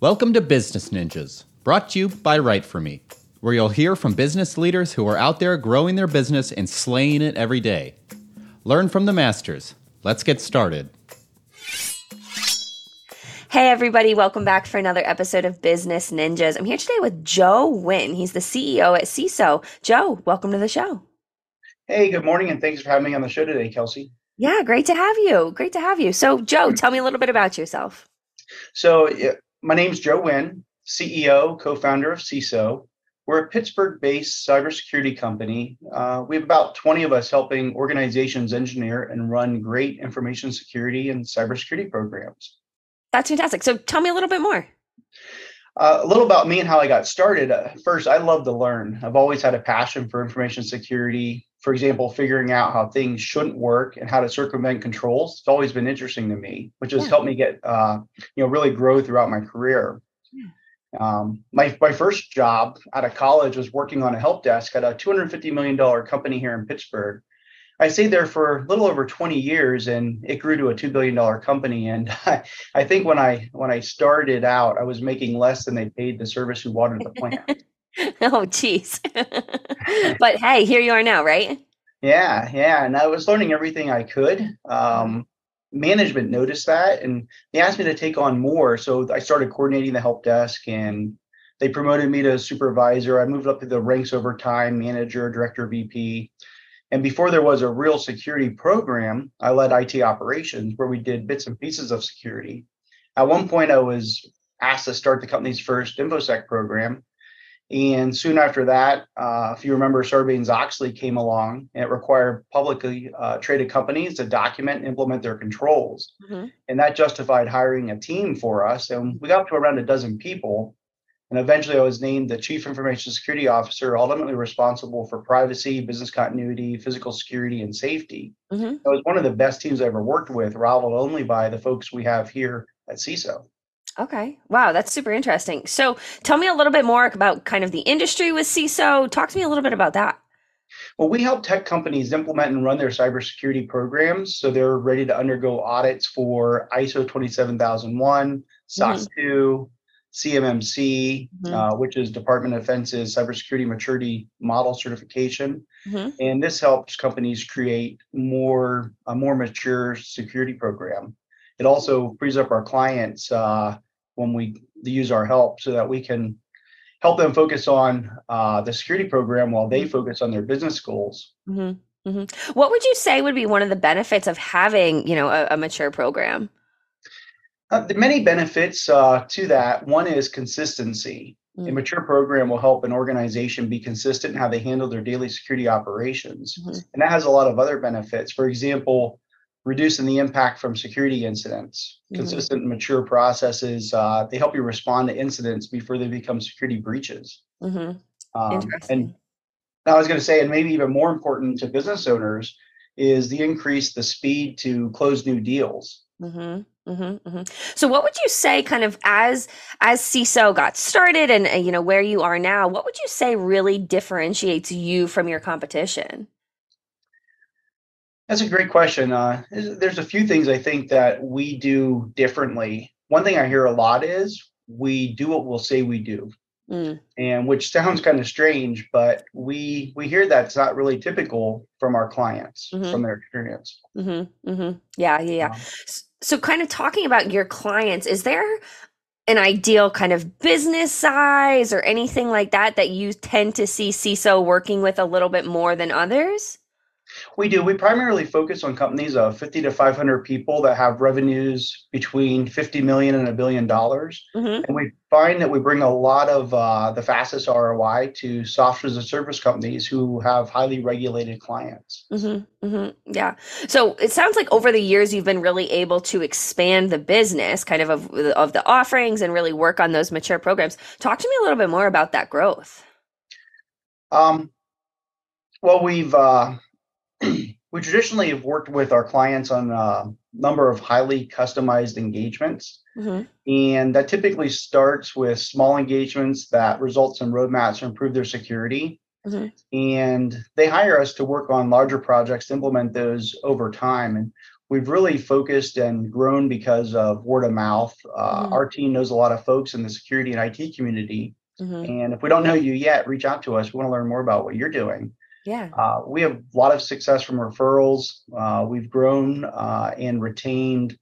Welcome to Business Ninjas, brought to you by Write For Me, where you'll hear from business leaders who are out there growing their business and slaying it every day. Learn from the masters. Let's get started. Hey, everybody, welcome back for another episode of Business Ninjas. I'm here today with Joe Wynn. He's the CEO at SEISO. Joe, welcome to the show. Hey, good morning, and thanks for having me on the show today, Kelsey. Yeah, great to have you. Great to have you. So, Joe, hmm. tell me a little bit about yourself. So, my name is Joe Wynn, CEO, co founder of SEISO. We're a Pittsburgh based cybersecurity company. Uh, we have about 20 of us helping organizations engineer and run great information security and cybersecurity programs. That's fantastic. So, tell me a little bit more. Uh, a little about me and how I got started. Uh, first, I love to learn. I've always had a passion for information security. For example, figuring out how things shouldn't work and how to circumvent controls. It's always been interesting to me, which has yeah. helped me get, uh, you know, really grow throughout my career. Yeah. Um, my my first job out of college was working on a help desk at a 250 million dollar company here in Pittsburgh. I stayed there for a little over 20 years, and it grew to a two billion dollar company. And I, I think when I when I started out, I was making less than they paid the service who watered the plant. oh, geez. but hey, here you are now, right? Yeah, yeah. And I was learning everything I could. Um, management noticed that, and they asked me to take on more. So I started coordinating the help desk, and they promoted me to supervisor. I moved up to the ranks over time, manager, director, VP. And before there was a real security program, I led IT operations where we did bits and pieces of security. At one point, I was asked to start the company's first InfoSec program. And soon after that, uh, if you remember, Sarbanes Oxley came along and it required publicly uh, traded companies to document and implement their controls. Mm-hmm. And that justified hiring a team for us. And we got up to around a dozen people. And eventually, I was named the Chief Information Security Officer, ultimately responsible for privacy, business continuity, physical security, and safety. Mm-hmm. It was one of the best teams I ever worked with, rivaled only by the folks we have here at SEISO. Okay. Wow, that's super interesting. So, tell me a little bit more about kind of the industry with SEISO. Talk to me a little bit about that. Well, we help tech companies implement and run their cybersecurity programs so they're ready to undergo audits for ISO 27001, SOC 2, CMMC, mm-hmm. uh, which is Department of Defense's cybersecurity maturity model certification, mm-hmm. and this helps companies create more a more mature security program. It also frees up our clients uh, when we use our help, so that we can help them focus on uh, the security program while they mm-hmm. focus on their business goals. Mm-hmm. Mm-hmm. What would you say would be one of the benefits of having, you know, a, a mature program? Uh, the many benefits uh, to that. One is consistency. Mm. A mature program will help an organization be consistent in how they handle their daily security operations. Mm-hmm. And that has a lot of other benefits. For example, reducing the impact from security incidents. Mm-hmm. Consistent mature processes, uh, they help you respond to incidents before they become security breaches. Mm-hmm. Um, and I was going to say, and maybe even more important to business owners, is the increase the speed to close new deals. Mm-hmm. Mm-hmm, mm-hmm. So, what would you say, kind of as as SEISO got started, and uh, you know where you are now? What would you say really differentiates you from your competition? That's a great question. Uh, there's a few things I think that we do differently. One thing I hear a lot is we do what we'll say we do. Mm. And which sounds kind of strange, but we we hear that's not really typical from our clients mm-hmm. from their experience. Mm-hmm. Mm-hmm. Yeah, yeah, yeah. Um, so, kind of talking about your clients, is there an ideal kind of business size or anything like that that you tend to see SEISO working with a little bit more than others? We do. We primarily focus on companies of 50 to 500 people that have revenues between 50 million and a billion dollars. Mm-hmm. And we find that we bring a lot of uh, the fastest ROI to software as a service companies who have highly regulated clients. Mm-hmm. Mm-hmm. Yeah. So it sounds like over the years you've been really able to expand the business, kind of, of of the offerings, and really work on those mature programs. Talk to me a little bit more about that growth. Um. Well, we've. Uh, we traditionally have worked with our clients on a number of highly customized engagements. Mm-hmm. And that typically starts with small engagements that results in roadmaps to improve their security. Mm-hmm. And they hire us to work on larger projects to implement those over time. And we've really focused and grown because of word of mouth. Uh, mm-hmm. Our team knows a lot of folks in the security and IT community. Mm-hmm. And if we don't know you yet, reach out to us. We want to learn more about what you're doing. Yeah. Uh, we have a lot of success from referrals. Uh, we've grown uh, and retained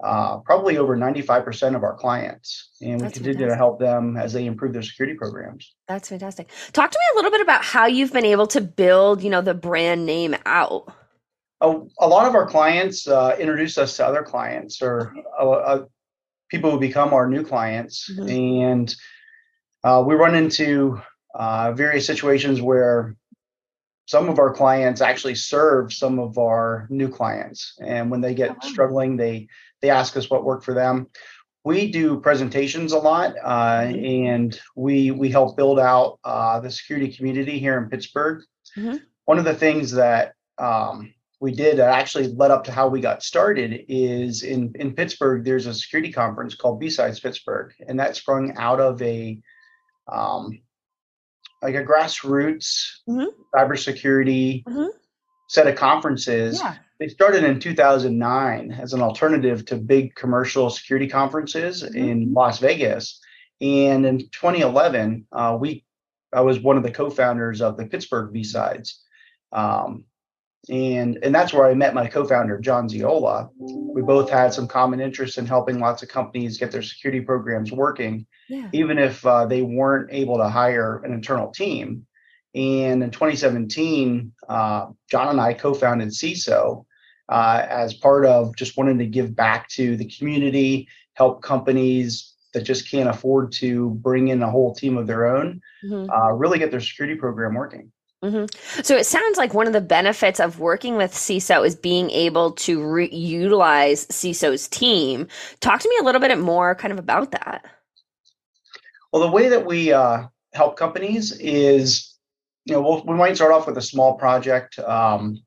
uh, probably over 95% of our clients. And we That's continue fantastic. to help them as they improve their security programs. That's fantastic. Talk to me a little bit about how you've been able to build, you know, the brand name out. A, a lot of our clients uh, introduce us to other clients or uh, uh people who become our new clients. Mm-hmm. And uh, we run into uh, various situations where some of our clients actually serve some of our new clients and when they get oh. struggling they they ask us what worked for them we do presentations a lot uh, mm-hmm. and we we help build out uh, the security community here in pittsburgh mm-hmm. one of the things that um, we did that actually led up to how we got started is in in pittsburgh there's a security conference called b-sides pittsburgh and that sprung out of a um, like a grassroots mm-hmm. cybersecurity mm-hmm. set of conferences. Yeah. They started in 2009 as an alternative to big commercial security conferences mm-hmm. in Las Vegas. And in 2011, uh, we I was one of the co-founders of the Pittsburgh B-sides. Um, and and that's where I met my co-founder John Ziola. We both had some common interests in helping lots of companies get their security programs working, yeah. even if uh, they weren't able to hire an internal team. And in 2017, uh, John and I co-founded SEISO uh, as part of just wanting to give back to the community, help companies that just can't afford to bring in a whole team of their own, mm-hmm. Uh, really get their security program working. Mm-hmm. So it sounds like one of the benefits of working with SEISO is being able to re- utilize SEISO's team. Talk to me a little bit more kind of about that. Well, the way that we uh, help companies is, you know, we'll, we might start off with a small project. Um,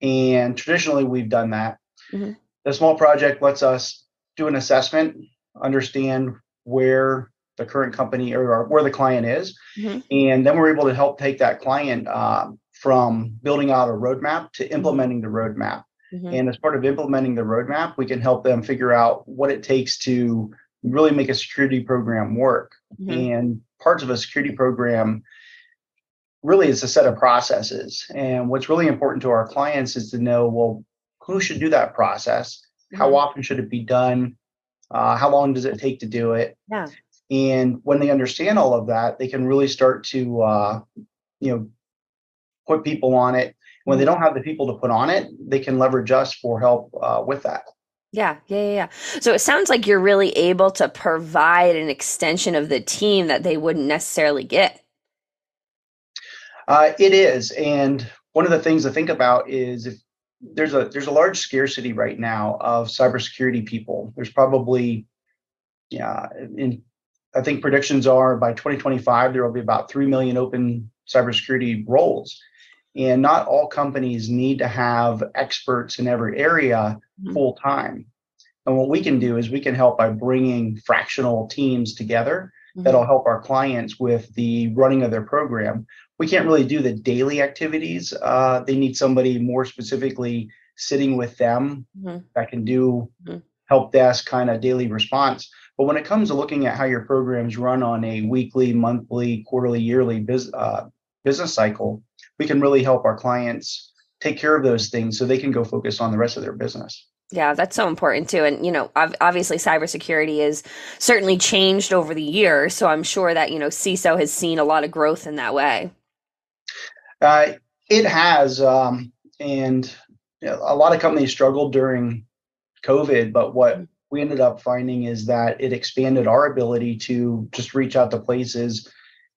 and traditionally, we've done that. Mm-hmm. The small project lets us do an assessment, understand where the current company or, where the client is. Mm-hmm. And then we're able to help take that client uh, from building out a roadmap to implementing the roadmap. Mm-hmm. And as part of implementing the roadmap, we can help them figure out what it takes to really make a security program work. Mm-hmm. And parts of a security program really is a set of processes. And what's really important to our clients is to know well, who should do that process? How mm-hmm. often should it be done? Uh, how long does it take to do it? Yeah. And when they understand all of that, they can really start to, uh, you know, put people on it. When they mm-hmm. don't have the people to put on it, they can leverage us for help uh, with that. Yeah, yeah, yeah, yeah. So it sounds like you're really able to provide an extension of the team that they wouldn't necessarily get. Uh, it is, and one of the things to think about is if there's a there's a large scarcity right now of cybersecurity people. There's probably, yeah, in I think predictions are by 2025, there will be about 3 million open cybersecurity roles. And not all companies need to have experts in every area mm-hmm. full time. And what we can do is we can help by bringing fractional teams together mm-hmm. that'll help our clients with the running of their program. We can't really do the daily activities. Uh, they need somebody more specifically sitting with them mm-hmm. that can do mm-hmm. help desk kind of daily response. But when it comes to looking at how your programs run on a weekly, monthly, quarterly, yearly biz, uh, business cycle, we can really help our clients take care of those things so they can go focus on the rest of their business. Yeah, that's so important too. And, you know, obviously cybersecurity is certainly changed over the years. So I'm sure that, you know, SEISO has seen a lot of growth in that way. Uh, it has. Um, and you know, a lot of companies struggled during COVID, but what mm we ended up finding is that it expanded our ability to just reach out to places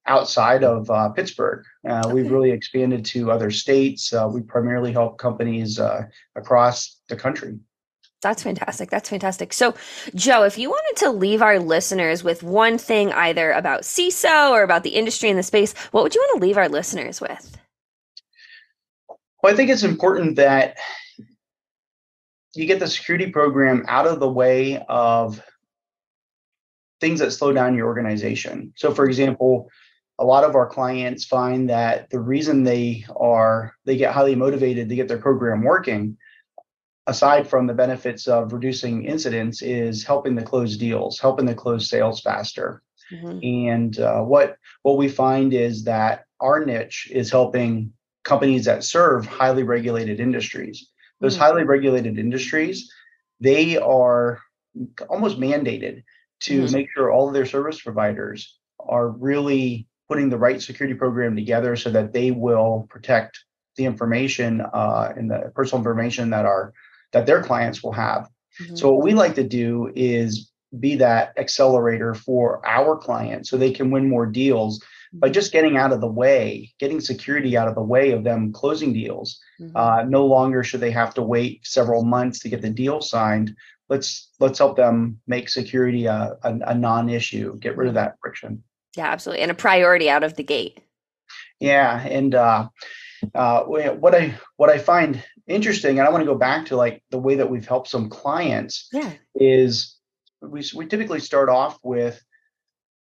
outside of uh, Pittsburgh. Uh, okay. We've really expanded to other states. Uh, we primarily help companies uh, across the country. That's fantastic. That's fantastic. So, Joe, if you wanted to leave our listeners with one thing either about SEISO or about the industry and the space, what would you want to leave our listeners with? Well, I think it's important that you get the security program out of the way of things that slow down your organization. So, for example, a lot of our clients find that the reason they are they get highly motivated to get their program working aside from the benefits of reducing incidents, is helping to close deals, helping to close sales faster. Mm-hmm. And uh, what what we find is that our niche is helping companies that serve highly regulated industries. Those mm-hmm. highly regulated industries, they are almost mandated to mm-hmm. make sure all of their service providers are really putting the right security program together so that they will protect the information uh, and the personal information that are that their clients will have. Mm-hmm. So what we like to do is be that accelerator for our clients so they can win more deals by just getting out of the way, getting security out of the way of them closing deals. Mm-hmm. Uh, no longer should they have to wait several months to get the deal signed. Let's let's help them make security a, a, a non-issue. Get rid of that friction. Yeah, absolutely, and a priority out of the gate. Yeah, and uh, uh, what I what I find interesting, and I want to go back to like the way that we've helped some clients. Yeah. is we we typically start off with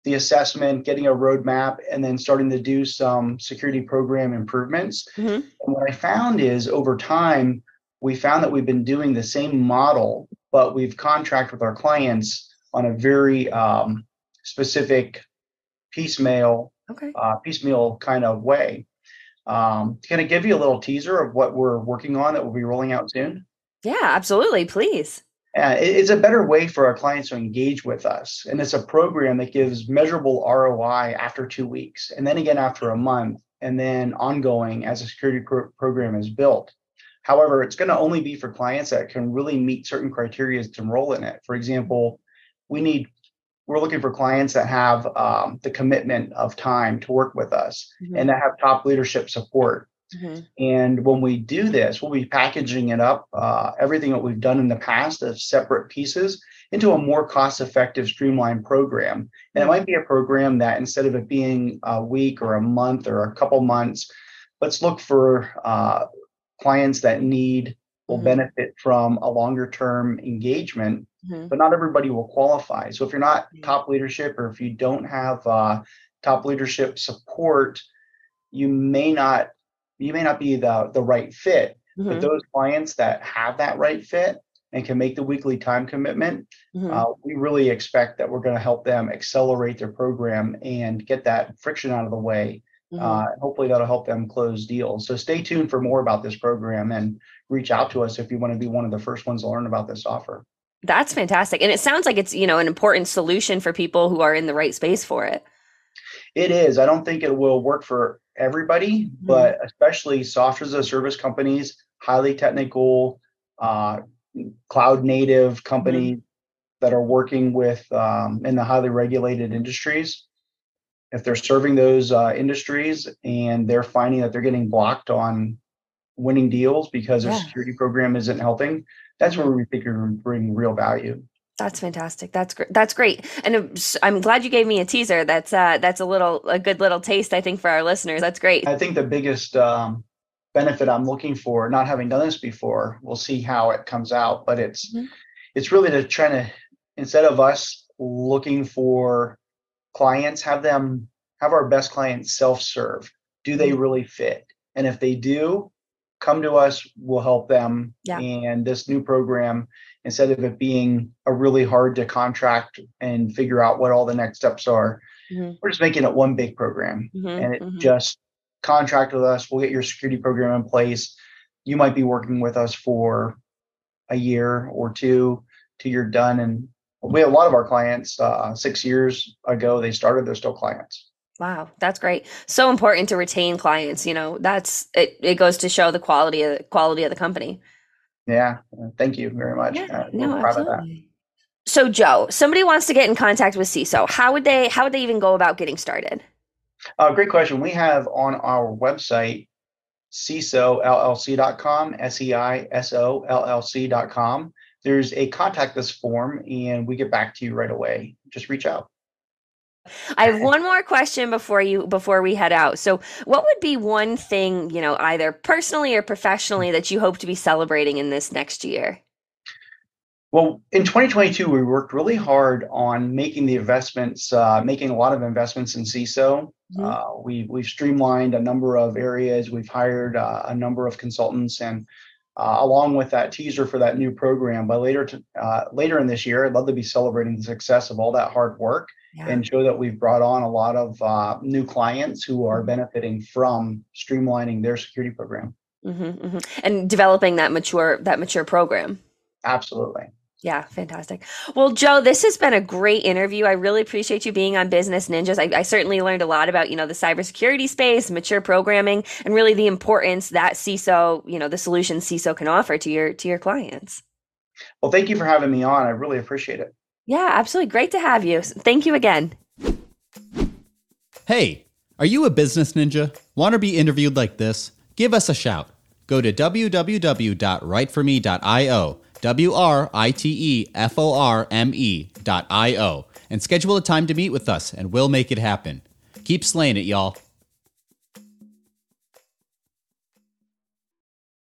the assessment, getting a roadmap, and then starting to do some security program improvements. Mm-hmm. And what I found is over time, we found that we've been doing the same model, but we've contracted with our clients on a very um, specific piecemeal, okay. uh, piecemeal kind of way. Um, can I give you a little teaser of what we're working on that we'll be rolling out soon? Yeah, absolutely. Please. Uh, it's a better way for our clients to engage with us. And it's a program that gives measurable ROI after two weeks, and then again after a month, and then ongoing as a security pro- program is built. However, it's going to only be for clients that can really meet certain criteria to enroll in it. For example, we need we're looking for clients that have um, the commitment of time to work with us mm-hmm. and that have top leadership support. Mm-hmm. And when we do this, we'll be packaging it up, uh, everything that we've done in the past as separate pieces into a more cost effective, streamlined program. And it mm-hmm. might be a program that instead of it being a week or a month or a couple months, let's look for uh, clients that need will mm-hmm. benefit from a longer term engagement mm-hmm. but not everybody will qualify so if you're not top leadership or if you don't have uh, top leadership support you may not you may not be the the right fit but mm-hmm. those clients that have that right fit and can make the weekly time commitment mm-hmm. uh, we really expect that we're going to help them accelerate their program and get that friction out of the way Mm-hmm. Uh, hopefully that'll help them close deals. So stay tuned for more about this program and reach out to us if you want to be one of the first ones to learn about this offer. That's fantastic. And it sounds like it's, you know, an important solution for people who are in the right space for it. It is. I don't think it will work for everybody, mm-hmm. but especially software as a service companies, highly technical, uh, cloud native companies mm-hmm. that are working with um, in the highly regulated industries if they're serving those uh, industries and they're finding that they're getting blocked on winning deals because their security program isn't helping, that's where we think you're bringing real value. That's fantastic. That's great. That's great. And I'm glad you gave me a teaser. That's uh, that's a little a good little taste, I think, for our listeners. That's great. I think the biggest um, benefit I'm looking for, not having done this before, we'll see how it comes out. But it's mm-hmm. it's really to try to instead of us looking for clients have them have our best clients self-serve do they mm-hmm. really fit and if they do come to us we'll help them yeah. and this new program instead of it being a really hard to contract and figure out what all the next steps are mm-hmm. we're just making it one big program mm-hmm. and it mm-hmm. just contract with us we'll get your security program in place you might be working with us for a year or two till you're done and we have a lot of our clients uh, six years ago they started they're still clients wow that's great. So important to retain clients you know that's it, it goes to show the quality of the quality of the company. Yeah thank you very much. Yeah, uh, no, absolutely. so joe somebody wants to get in contact with seiso how would they how would they even go about getting started? Uh, great question. We have on our website seisollc.com s-e-i-s-o-l-l-c.com there's a contact us form and we get back to you right away. Just reach out. I have one more question before you before we head out. So, what would be one thing, you know, either personally or professionally that you hope to be celebrating in this next year? Well, in 2022, we worked really hard on making the investments, uh, making a lot of investments in SEISO. Mm-hmm. Uh, we, we've streamlined a number of areas. We've hired uh, a number of consultants, and uh, along with that teaser for that new program. By later to, uh, later in this year, I'd love to be celebrating the success of all that hard work yeah. and show that we've brought on a lot of uh, new clients who are benefiting from streamlining their security program mm-hmm, mm-hmm. and developing that mature that mature program. Absolutely. Yeah, fantastic. Well, Joe, this has been a great interview. I really appreciate you being on Business Ninjas. I, I, certainly learned a lot about, you know, the cybersecurity space, mature programming, and really the importance that SEISO, you know, the solutions SEISO can offer to your to your clients. Well, thank you for having me on. I really appreciate it. Yeah, absolutely. Great to have you. Thank you again. Hey, are you a business ninja? Want to be interviewed like this? Give us a shout. Go to www.writeforme.io W R I T E F O R M E dot I O, and schedule a time to meet with us, and we'll make it happen. Keep slaying it, y'all.